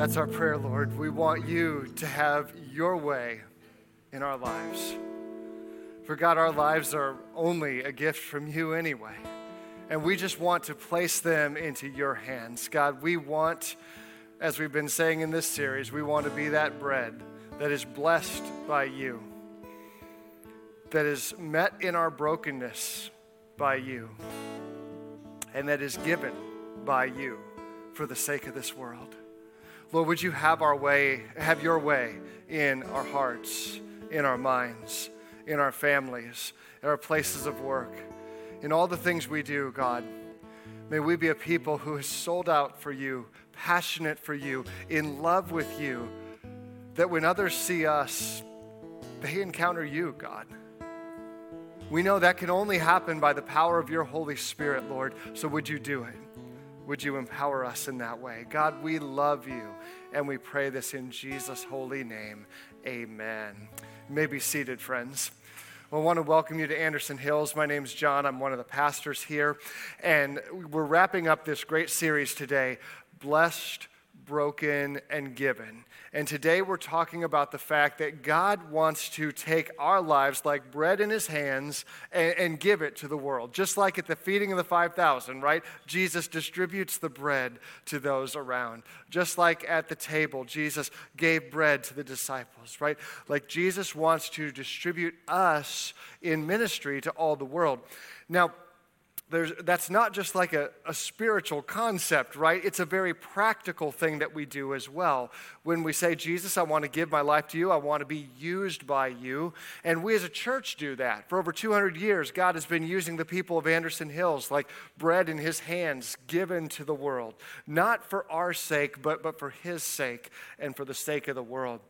That's our prayer, Lord. We want you to have your way in our lives. For God, our lives are only a gift from you anyway. And we just want to place them into your hands. God, we want, as we've been saying in this series, we want to be that bread that is blessed by you, that is met in our brokenness by you, and that is given by you for the sake of this world. Lord, would you have our way, have your way in our hearts, in our minds, in our families, in our places of work, in all the things we do, God. May we be a people who is sold out for you, passionate for you, in love with you, that when others see us, they encounter you, God. We know that can only happen by the power of your Holy Spirit, Lord. So would you do it? Would you empower us in that way? God, we love you, and we pray this in Jesus' holy name. Amen. You may be seated, friends. Well, I want to welcome you to Anderson Hills. My name's John. I'm one of the pastors here. And we're wrapping up this great series today Blessed, Broken, and Given. And today we're talking about the fact that God wants to take our lives like bread in his hands and, and, give it to the world. Just like at the feeding of the 5,000, right? Jesus distributes the bread to those around. Just like at the table, Jesus gave bread to the disciples, right? Like Jesus wants to distribute us in ministry to all the world. Now, there's, that's not just like a, a spiritual concept, right? It's a very practical thing that we do as well. When we say, Jesus, I want to give my life to you, I want to be used by you. And we as a church do that. For over 200 years, God has been using the people of Anderson Hills like bread in his hands given to the world, not for our sake, but, but for his sake and for the sake of the world.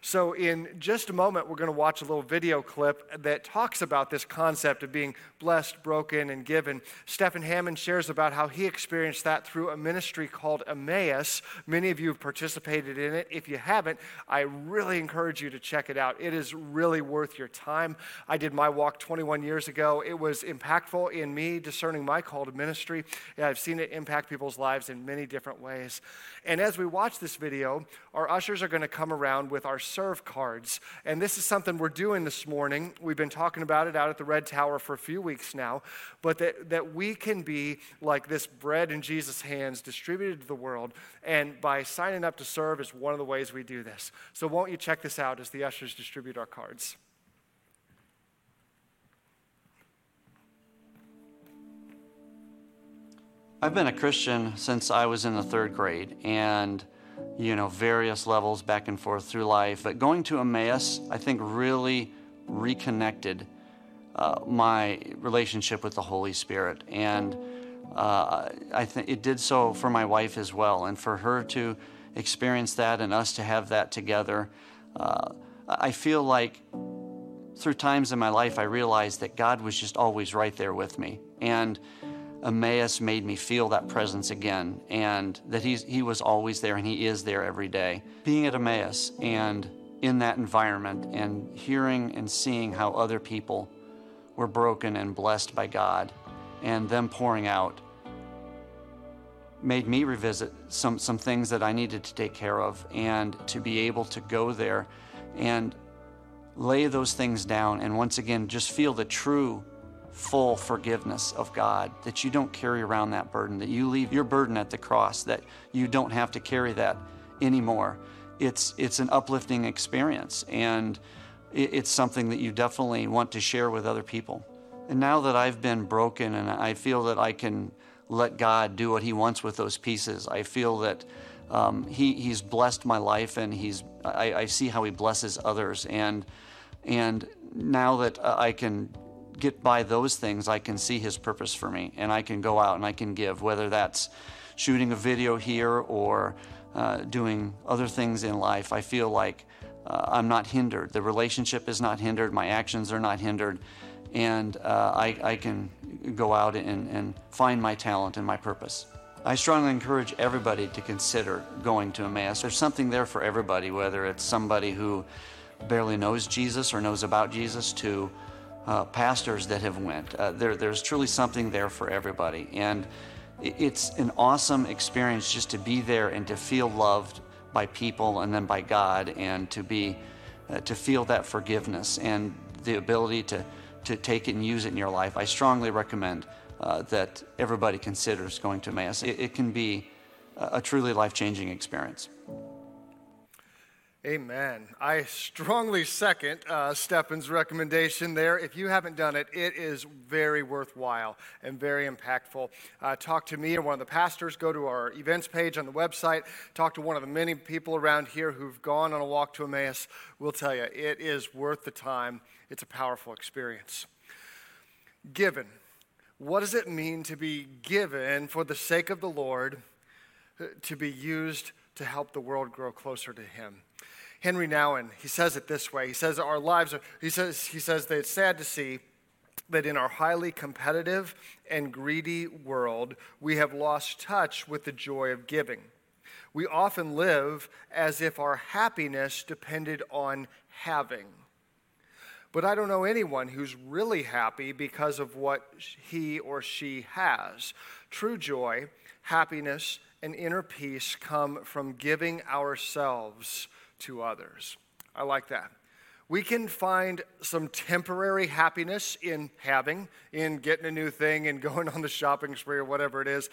So, in just a moment, we're going to watch a little video clip that talks about this concept of being blessed, broken, and given. Stephen Hammond shares about how he experienced that through a ministry called Emmaus. Many of you have participated in it. If you haven't, I really encourage you to check it out. It is really worth your time. I did my walk 21 years ago. It was impactful in me discerning my call to ministry. I've seen it impact people's lives in many different ways. And as we watch this video, our ushers are going to come around with our serve cards. And this is something we're doing this morning. We've been talking about it out at the Red Tower for a few weeks now, but that, that we can be like this bread in Jesus' hands distributed to the world. And by signing up to serve is one of the ways we do this. So won't you check this out as the ushers distribute our cards? I've been a Christian since I was in the third grade, and you know, various levels back and forth through life. But going to Emmaus, I think, really reconnected uh, my relationship with the Holy Spirit. And uh, I think it did so for my wife as well. And for her to experience that and us to have that together, uh, I feel like through times in my life, I realized that God was just always right there with me. And Emmaus made me feel that presence again and that he's, he was always there and he is there every day. Being at Emmaus and in that environment and hearing and seeing how other people were broken and blessed by God and them pouring out made me revisit some, some things that I needed to take care of and to be able to go there and lay those things down and once again just feel the true full forgiveness of God, that you don't carry around that burden, that you leave your burden at the cross, that you don't have to carry that anymore. It's, it's an uplifting experience, and it's something that you definitely want to share with other people. And now that I've been broken and I feel that I can let God do what He wants with those pieces, I feel that um, he, He's blessed my life and he's, I, I, see how He blesses others. And, and now that I can get by those things, I can see His purpose for me and I can go out and I can give, whether that's shooting a video here or uh, doing other things in life. I feel like uh, I'm not hindered. The relationship is not hindered, my actions are not hindered, and uh, I, I, can go out and, and find my talent and my purpose. I strongly encourage everybody to consider going to Emmaus. There's something there for everybody, whether it's somebody who barely knows Jesus or knows about Jesus to uh, pastors that have went. Uh, there, there's truly something there for everybody, and it's an awesome experience just to be there and to feel loved by people and then by God, and to be uh, to feel that forgiveness and the ability to to take it and use it in your life, I strongly recommend uh, that everybody considers going to Emmaus. It, it can be a, a truly life changing experience. Amen. I strongly second uh, Stefan's recommendation there. If you haven't done it, it is very worthwhile and very impactful. Uh, talk to me or one of the pastors. Go to our events page on the website. Talk to one of the many people around here who've gone on a walk to Emmaus. We'll tell you, it is worth the time. It's a powerful experience. Given. What does it mean to be given for the sake of the Lord, uh, to be used to help the world grow closer to Him? Henri Nouwen, he says it this way. He says our lives are, he says, he says that it's sad to see that in our highly competitive and greedy world, we have lost touch with the joy of giving. We often live as if our happiness depended on having. But I don't know anyone who's really happy because of what he or she has. True joy, happiness, and inner peace come from giving ourselves to others. I like that. We can find some temporary happiness in having, in getting a new thing and going on the shopping spree or whatever it is,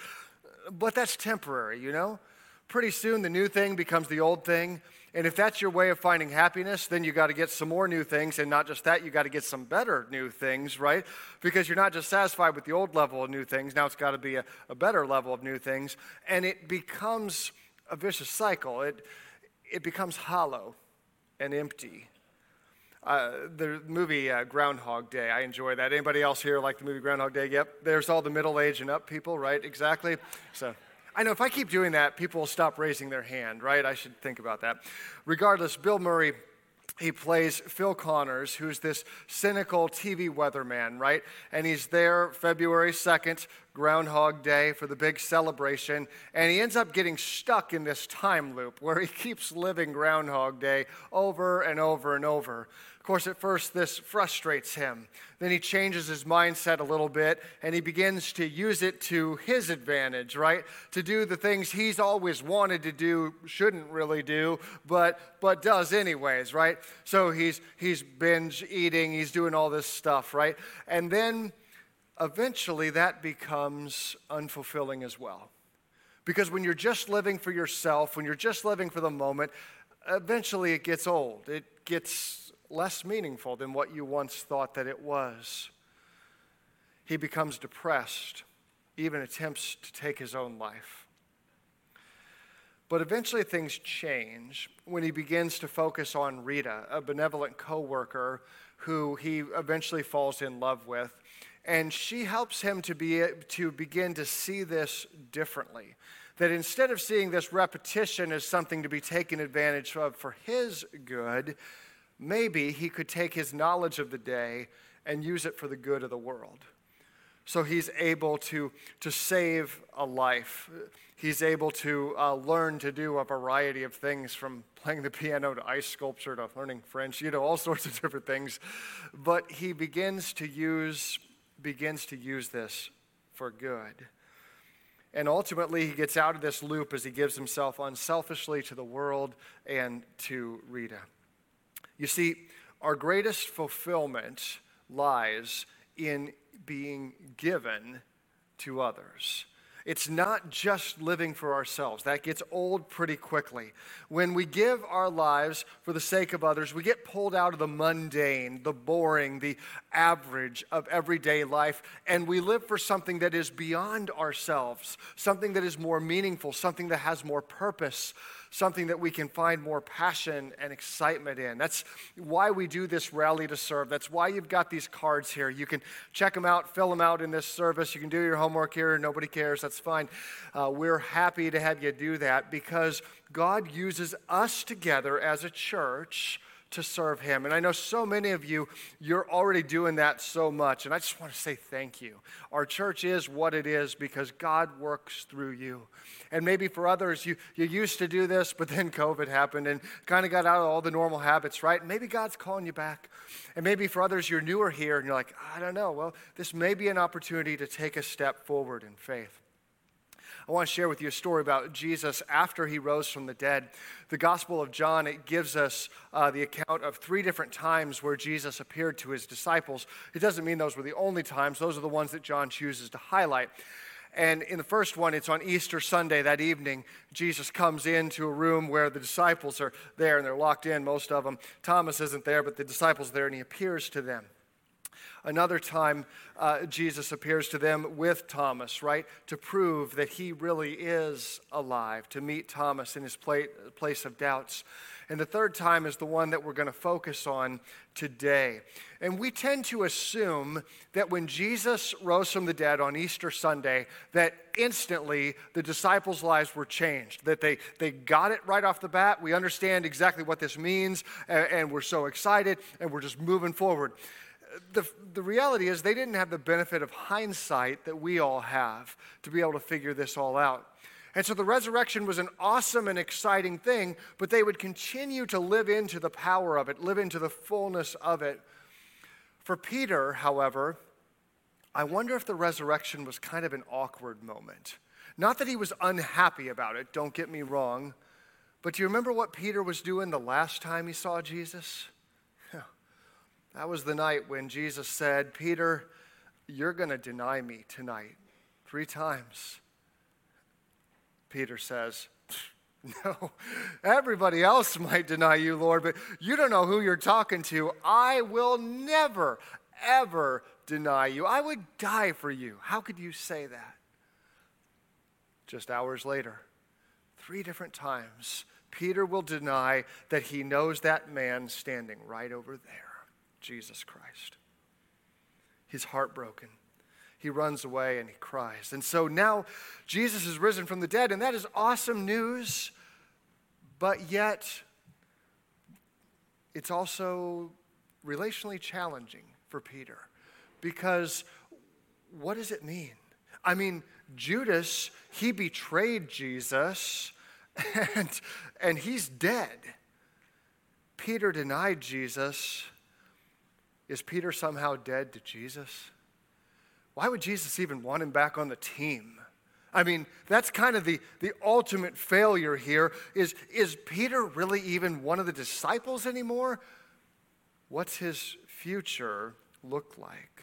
but that's temporary, you know? Pretty soon the new thing becomes the old thing. And if that's your way of finding happiness, then you got to get some more new things. And not just that, you got to get some better new things, right? Because you're not just satisfied with the old level of new things. Now it's got to be a, a better level of new things. And it becomes a vicious cycle. It, it becomes hollow and empty. Uh, the movie uh, Groundhog Day, I enjoy that. Anybody else here like the movie Groundhog Day? Yep. There's all the middle age and up people, right? Exactly. So I know if I keep doing that, people will stop raising their hand, right? I should think about that. Regardless, Bill Murray he plays Phil Connors, who's this cynical TV weatherman, right? And he's there February 2nd, Groundhog Day, for the big celebration. And he ends up getting stuck in this time loop where he keeps living Groundhog Day over and over and over. Of course, at first, this frustrates him. Then he changes his mindset a little bit and he begins to use it to his advantage, right? To do the things he's always wanted to do, shouldn't really do, but, but does anyways, right? So he's, he's binge eating, he's doing all this stuff, right? And then eventually that becomes unfulfilling as well. Because when you're just living for yourself, when you're just living for the moment, eventually it gets old. It gets less meaningful than what you once thought that it was. He becomes depressed, even attempts to take his own life. But eventually things change when he begins to focus on Rita, a benevolent coworker who he eventually falls in love with. And she helps him to, be, to begin to see this differently. That instead of seeing this repetition as something to be taken advantage of for his good, maybe he could take his knowledge of the day and use it for the good of the world. So he's able to, to save a life. He's able to uh, learn to do a variety of things from playing the piano to ice sculpture to learning French, you know, all sorts of different things. But he begins to use, begins to use this for good. And ultimately, he gets out of this loop as he gives himself unselfishly to the world and to Rita. You see, our greatest fulfillment lies in being given to others. It's not just living for ourselves. That gets old pretty quickly. When we give our lives for the sake of others, we get pulled out of the mundane, the boring, the average of everyday life, and we live for something that is beyond ourselves, something that is more meaningful, something that has more purpose, something that we can find more passion and excitement in. That's why we do this rally to serve. That's why you've got these cards here. You can check them out, fill them out in this service. You can do your homework here. Nobody cares. That's fine. Uh, we're happy to have you do that because God uses us together as a church to serve Him. And I know so many of you, you're already doing that so much. And I just want to say thank you. Our church is what it is because God works through you. And maybe for others, you, you used to do this, but then COVID happened and kind of got out of all the normal habits, right? Maybe God's calling you back. And maybe for others, you're newer here and you're like, I don't know. Well, this may be an opportunity to take a step forward in faith. I want to share with you a story about Jesus after he rose from the dead. The Gospel of John, it gives us uh, the account of three different times where Jesus appeared to his disciples. It doesn't mean those were the only times, those are the ones that John chooses to highlight. And in the first one, it's on Easter Sunday that evening. Jesus comes into a room where the disciples are there and they're locked in, most of them. Thomas isn't there, but the disciples are there, and he appears to them. Another time, uh, Jesus appears to them with Thomas, right, to prove that he really is alive, to meet Thomas in his place of doubts. And the third time is the one that we're going to focus on today. And we tend to assume that when Jesus rose from the dead on Easter Sunday, that instantly the disciples' lives were changed, that they, they got it right off the bat. We understand exactly what this means, and, and we're so excited, and we're just moving forward the, the reality is they didn't have the benefit of hindsight that we all have to be able to figure this all out. And so the resurrection was an awesome and exciting thing, but they would continue to live into the power of it, live into the fullness of it. For Peter, however, I wonder if the resurrection was kind of an awkward moment. Not that he was unhappy about it, don't get me wrong, but do you remember what Peter was doing the last time he saw Jesus? That was the night when Jesus said, Peter, you're going to deny me tonight three times. Peter says, No, everybody else might deny you, Lord, but you don't know who you're talking to. I will never, ever deny you. I would die for you. How could you say that? Just hours later, three different times, Peter will deny that he knows that man standing right over there. Jesus Christ. He's heartbroken. He runs away and he cries. And so now Jesus is risen from the dead, and that is awesome news, but yet it's also relationally challenging for Peter because what does it mean? I mean, Judas, he betrayed Jesus and, and he's dead. Peter denied Jesus is Peter somehow dead to Jesus? Why would Jesus even want him back on the team? I mean, that's kind of the, the ultimate failure here. Is, is Peter really even one of the disciples anymore? What's his future look like?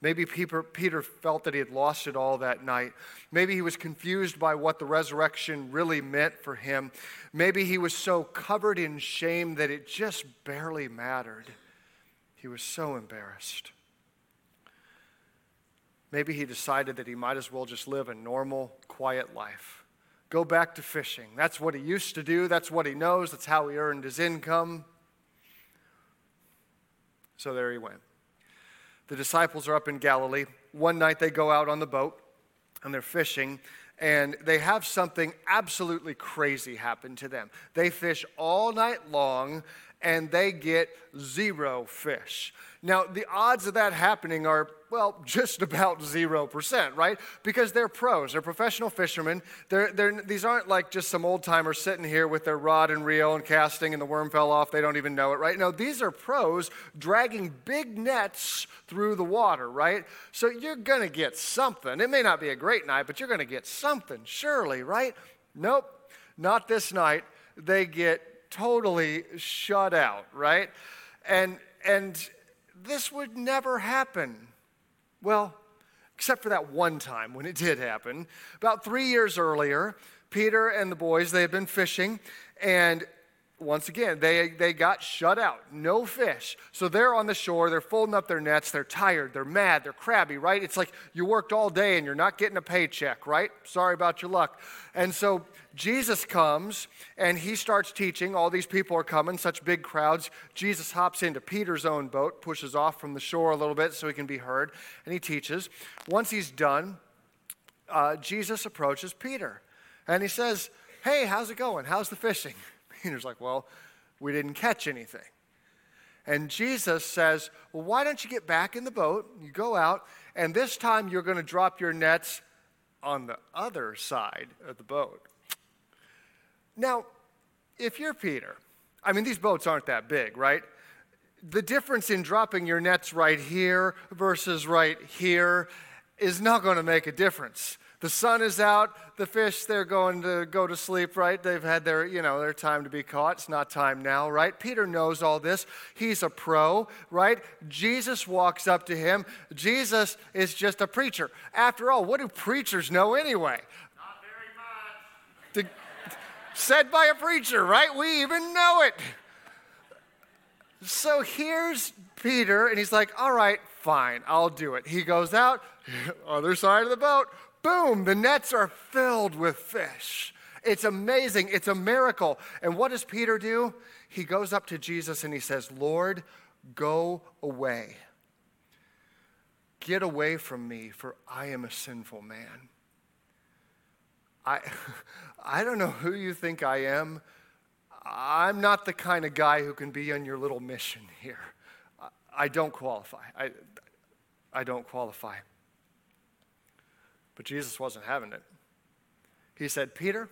Maybe Peter, Peter felt that he had lost it all that night. Maybe he was confused by what the resurrection really meant for him. Maybe he was so covered in shame that it just barely mattered. He was so embarrassed. Maybe he decided that he might as well just live a normal, quiet life. Go back to fishing. That's what he used to do, that's what he knows, that's how he earned his income. So there he went. The disciples are up in Galilee. One night they go out on the boat and they're fishing, and they have something absolutely crazy happen to them. They fish all night long and they get zero fish. Now, the odds of that happening are, well, just about 0%, right? Because they're pros, they're professional fishermen. They're, they're, these aren't like just some old timers sitting here with their rod and reel and casting and the worm fell off, they don't even know it, right? No, these are pros dragging big nets through the water, right? So you're gonna get something. It may not be a great night, but you're gonna get something, surely, right? Nope, not this night. They get totally shut out, right? And, and this would never happen. Well, except for that one time when it did happen. About three years earlier, Peter and the boys, they had been fishing, and once again, they, they got shut out. No fish. So they're on the shore, they're folding up their nets, they're tired, they're mad, they're crabby, right? It's like you worked all day and you're not getting a paycheck, right? Sorry about your luck. And so Jesus comes and he starts teaching. All these people are coming, such big crowds. Jesus hops into Peter's own boat, pushes off from the shore a little bit so he can be heard, and he teaches. Once he's done, uh, Jesus approaches Peter and he says, Hey, how's it going? How's the fishing? Peter's like, Well, we didn't catch anything. And Jesus says, Well, why don't you get back in the boat? You go out, and this time you're going to drop your nets on the other side of the boat. Now, if you're Peter, I mean, these boats aren't that big, right? The difference in dropping your nets right here versus right here is not going to make a difference. The sun is out, the fish, they're going to go to sleep, right? They've had their, you know, their time to be caught. It's not time now, right? Peter knows all this. He's a pro, right? Jesus walks up to him. Jesus is just a preacher. After all, what do preachers know anyway? Not very much. Said by a preacher, right? We even know it. So here's Peter, and he's like, all right, fine, I'll do it. He goes out, other side of the boat, boom, the nets are filled with fish. It's amazing. It's a miracle. And what does Peter do? He goes up to Jesus and he says, Lord, go away. Get away from me, for I am a sinful man. I, I don't know who you think I am. I'm not the kind of guy who can be on your little mission here. I don't qualify. I, I don't qualify. But Jesus wasn't having it. He said, Peter,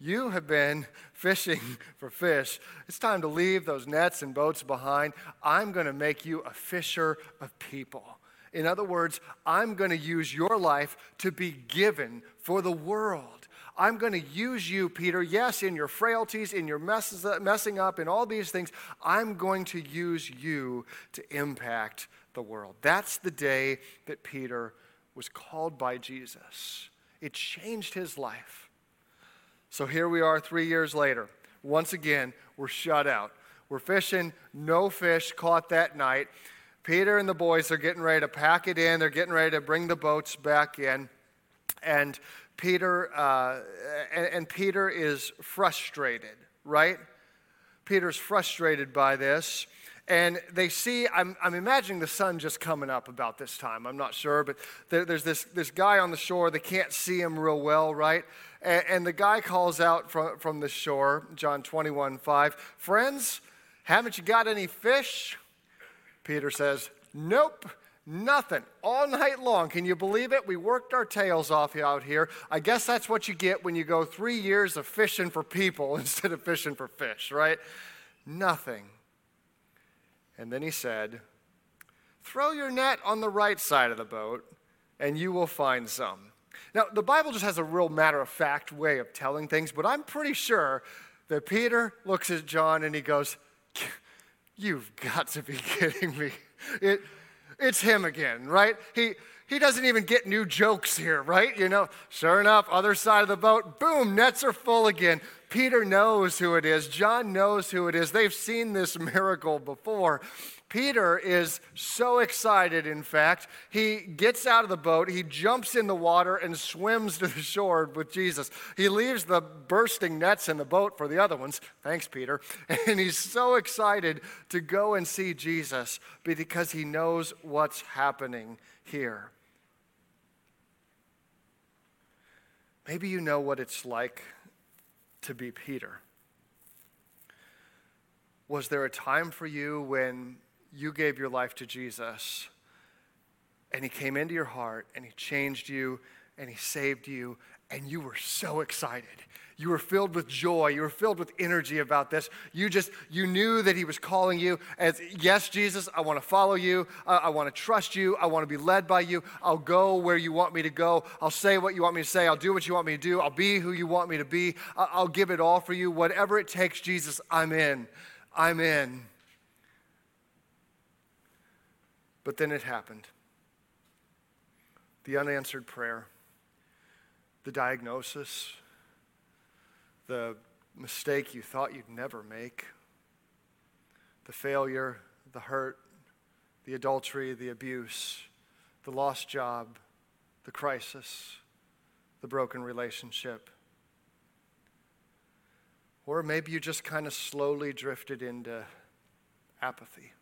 you have been fishing for fish. It's time to leave those nets and boats behind. I'm going to make you a fisher of people. In other words, I'm going to use your life to be given for the world. I'm going to use you, Peter, yes, in your frailties, in your messes, uh, messing up, in all these things. I'm going to use you to impact the world. That's the day that Peter was called by Jesus. It changed his life. So here we are three years later. Once again, we're shut out. We're fishing, no fish caught that night. Peter and the boys are getting ready to pack it in. They're getting ready to bring the boats back in. And Peter, uh, and, and Peter is frustrated, right? Peter's frustrated by this and they see I'm, I'm, imagining the sun just coming up about this time i'm not sure but there, there's this, this guy on the shore they can't see him real well right and, and, the guy calls out from, from the shore john 21 5 friends haven't you got any fish peter says nope Nothing. All night long. Can you believe it? We worked our tails off out here. I guess that's what you get when you go three years of fishing for people instead of fishing for fish, right? Nothing. And then he said, Throw your net on the right side of the boat, and you will find some. Now, the Bible just has a real matter of fact way of telling things, but I'm pretty sure that Peter looks at John and he goes, You've got to be kidding me. It, it's him again, right? He, he doesn't even get new jokes here, right? You know, sure enough, other side of the boat, boom, nets are full again. Peter knows who it is. John knows who it is. They've seen this miracle before. Peter is so excited, in fact, he gets out of the boat, he jumps in the water, and swims to the shore with Jesus. He leaves the bursting nets in the boat for the other ones. Thanks, Peter. And he's so excited to go and see Jesus because he knows what's happening here. Maybe you know what it's like to be Peter. Was there a time for you when you gave your life to Jesus and he came into your heart and he changed you and he saved you and you were so excited? You were filled with joy. You were filled with energy about this. You just, you knew that He was calling you as, yes, Jesus, I want to follow you. I want to trust you. I want to be led by you. I'll go where you want me to go. I'll say what you want me to say. I'll do what you want me to do. I'll be who you want me to be. I'll give it all for you. Whatever it takes, Jesus, I'm in. I'm in. But then it happened the unanswered prayer, the diagnosis the mistake you thought you'd never make, the failure, the hurt, the adultery, the abuse, the lost job, the crisis, the broken relationship. Or maybe you just kind of slowly drifted into apathy.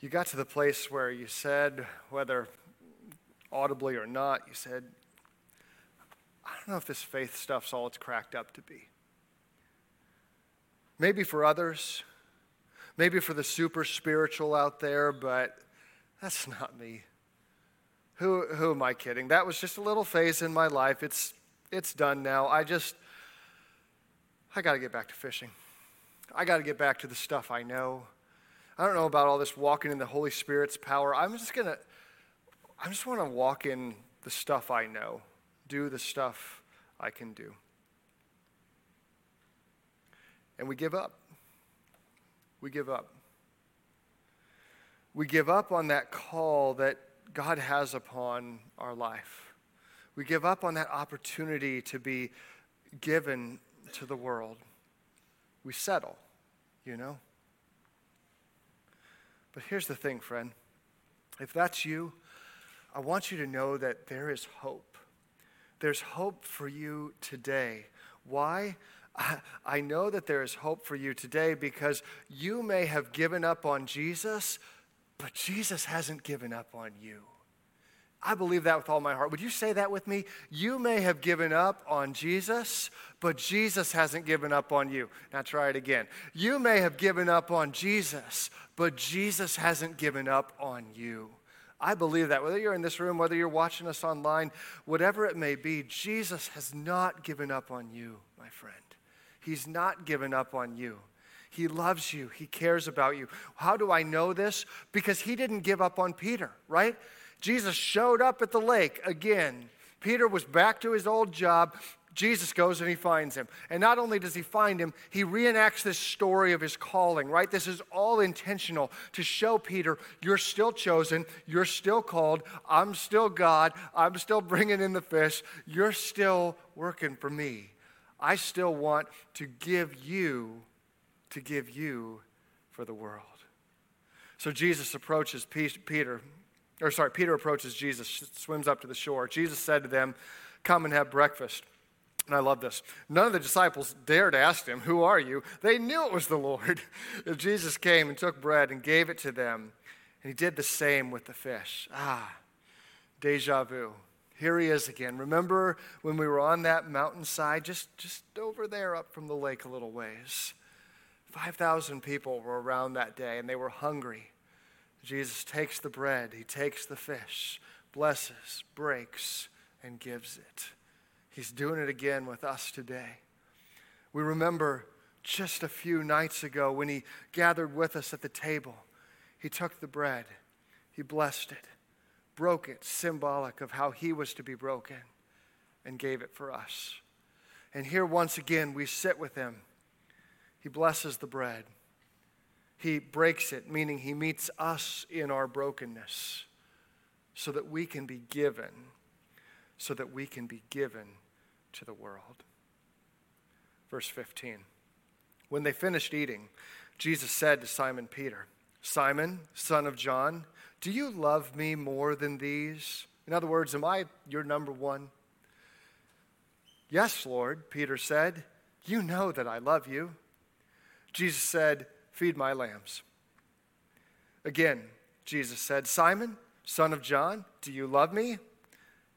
You got to the place where you said, whether audibly or not, you said, I don't know if this faith stuff's all it's cracked up to be. Maybe for others, maybe for the super spiritual out there, but that's not me. Who, who am I kidding? That was just a little phase in my life. It's, it's done now. I just, I got to get back to fishing. I got to get back to the stuff I know. I don't know about all this walking in the Holy Spirit's power. I'm just going to, I just want to walk in the stuff I know, do the stuff I can do. And we give up. We give up. We give up on that call that God has upon our life. We give up on that opportunity to be given to the world. We settle, you know? But here's the thing, friend. If that's you, I want you to know that there is hope. There's hope for you today. Why? I know that there is hope for you today because you may have given up on Jesus, but Jesus hasn't given up on you. I believe that with all my heart. Would you say that with me? You may have given up on Jesus, but Jesus hasn't given up on you. Now try it again. You may have given up on Jesus, but Jesus hasn't given up on you. I believe that. Whether you're in this room, whether you're watching us online, whatever it may be, Jesus has not given up on you, my friend. He's not given up on you. He loves you. He cares about you. How do I know this? Because he didn't give up on Peter, right? Jesus showed up at the lake again. Peter was back to his old job. Jesus goes and he finds him. And not only does he find him, he reenacts this story of his calling, right? This is all intentional to show Peter, you're still chosen, you're still called, I'm still God, I'm still bringing in the fish, you're still working for me. I still want to give you, to give you for the world. So Jesus approaches Peter or sorry, Peter approaches Jesus, swims up to the shore. Jesus said to them, Come and have breakfast. And I love this. None of the disciples dared ask him, Who are you? They knew it was the Lord. Jesus came and took bread and gave it to them, and he did the same with the fish. Ah, deja vu. Here he is again. Remember when we were on that mountainside, just, just over there up from the lake a little ways? 5,000 people were around that day, and they were hungry. Jesus takes the bread, he takes the fish, blesses, breaks, and gives it. He's doing it again with us today. We remember just a few nights ago when he gathered with us at the table. He took the bread, he blessed it, broke it, symbolic of how he was to be broken, and gave it for us. And here once again, we sit with him. He blesses the bread. He breaks it, meaning he meets us in our brokenness so that we can be given, so that we can be given to the world. Verse 15. When they finished eating, Jesus said to Simon Peter, Simon, son of John, do you love me more than these? In other words, am I your number one? Yes, Lord, Peter said. You know that I love you. Jesus said, Feed my lambs. Again, Jesus said, Simon, son of John, do you love me?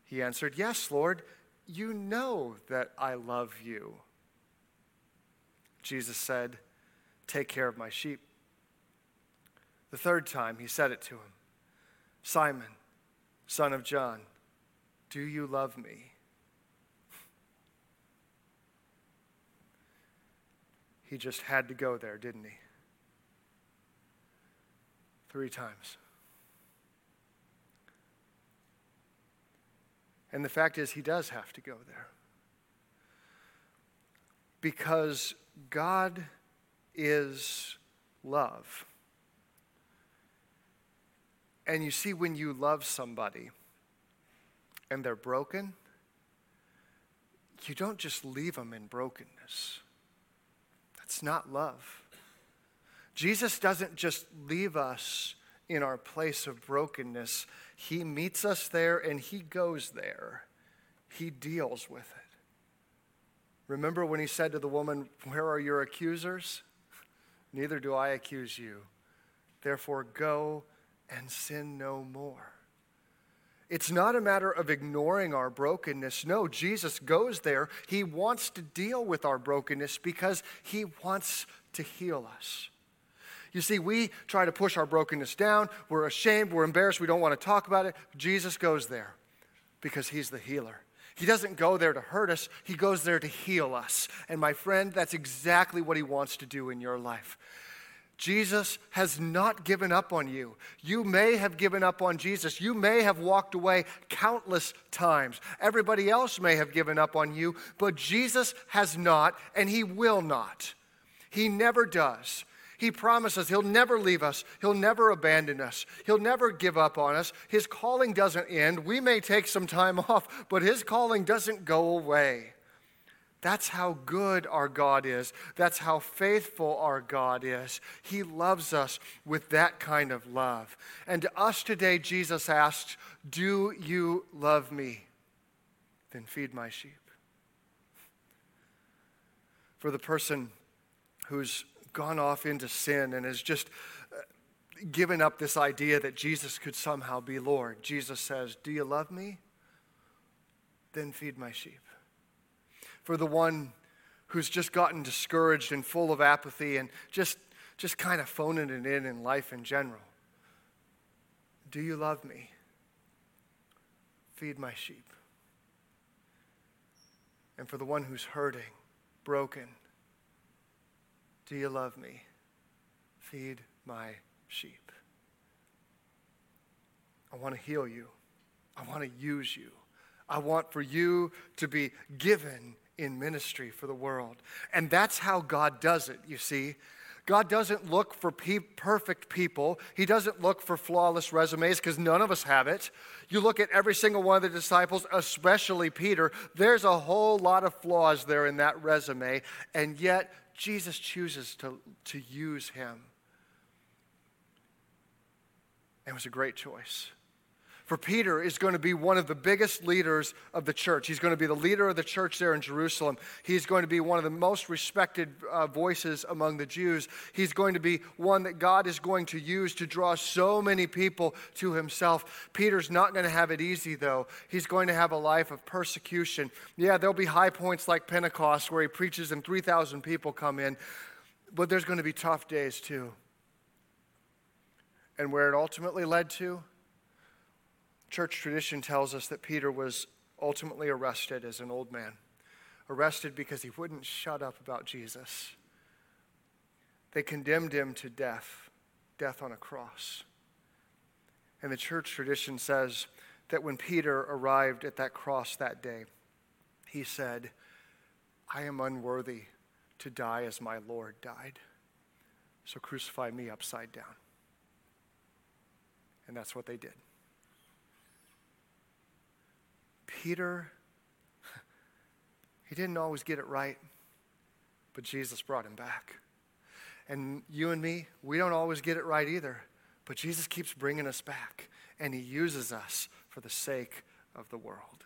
He answered, Yes, Lord, you know that I love you. Jesus said, Take care of my sheep. The third time he said it to him Simon, son of John, do you love me? He just had to go there, didn't he? three times. And the fact is, he does have to go there. Because God is love. And you see, when you love somebody and they're broken, you don't just leave them in brokenness. That's not love. Jesus doesn't just leave us in our place of brokenness, He meets us there and He goes there. He deals with it. Remember when He said to the woman, Where are your accusers? Neither do I accuse you. Therefore, go and sin no more. It's not a matter of ignoring our brokenness. No, Jesus goes there. He wants to deal with our brokenness because he wants to heal us. You see, we try to push our brokenness down. We're ashamed. We're embarrassed. We don't want to talk about it. Jesus goes there because he's the healer. He doesn't go there to hurt us, he goes there to heal us. And my friend, that's exactly what he wants to do in your life. Jesus has not given up on you. You may have given up on Jesus. You may have walked away countless times. Everybody else may have given up on you, but Jesus has not, and He will not. He never does. He promises He'll never leave us, He'll never abandon us, He'll never give up on us. His calling doesn't end. We may take some time off, but His calling doesn't go away. That's how good our God is. That's how faithful our God is. He loves us with that kind of love. And to us today, Jesus asks, Do you love me? Then feed my sheep. For the person who's gone off into sin and has just uh, given up this idea that Jesus could somehow be Lord, Jesus says, Do you love me? Then feed my sheep for the one who's just gotten discouraged and full of apathy and just, just kind of phoning it in in life in general. Do you love me? Feed my sheep. And for the one who's hurting, broken, do you love me? Feed my sheep. I want to heal you. I want to use you. I want for you to be given in ministry for the world. And that's how God does it, you see. God doesn't look for pe- perfect people. He doesn't look for flawless resumes because none of us have it. You look at every single one of the disciples, especially Peter, there's a whole lot of flaws there in that resume, and yet Jesus chooses to, to use him. It was a great choice for Peter is going to be one of the biggest leaders of the church. He's going to be the leader of the church there in Jerusalem. He's going to be one of the most respected uh, voices among the Jews. He's going to be one that God is going to use to draw so many people to himself. Peter's not going to have it easy, though. He's going to have a life of persecution. Yeah, there'll be high points like Pentecost where he preaches and 3,000 people come in, but there's going to be tough days, too. And where it ultimately led to, Church tradition tells us that Peter was ultimately arrested as an old man, arrested because he wouldn't shut up about Jesus. They condemned him to death, death on a cross. And the church tradition says that when Peter arrived at that cross that day, he said, I am unworthy to die as my Lord died. So crucify me upside down. And that's what they did. Peter, he didn't always get it right, but Jesus brought him back. And you and me, we don't always get it right either, but Jesus keeps bringing us back, and he uses us for the sake of the world.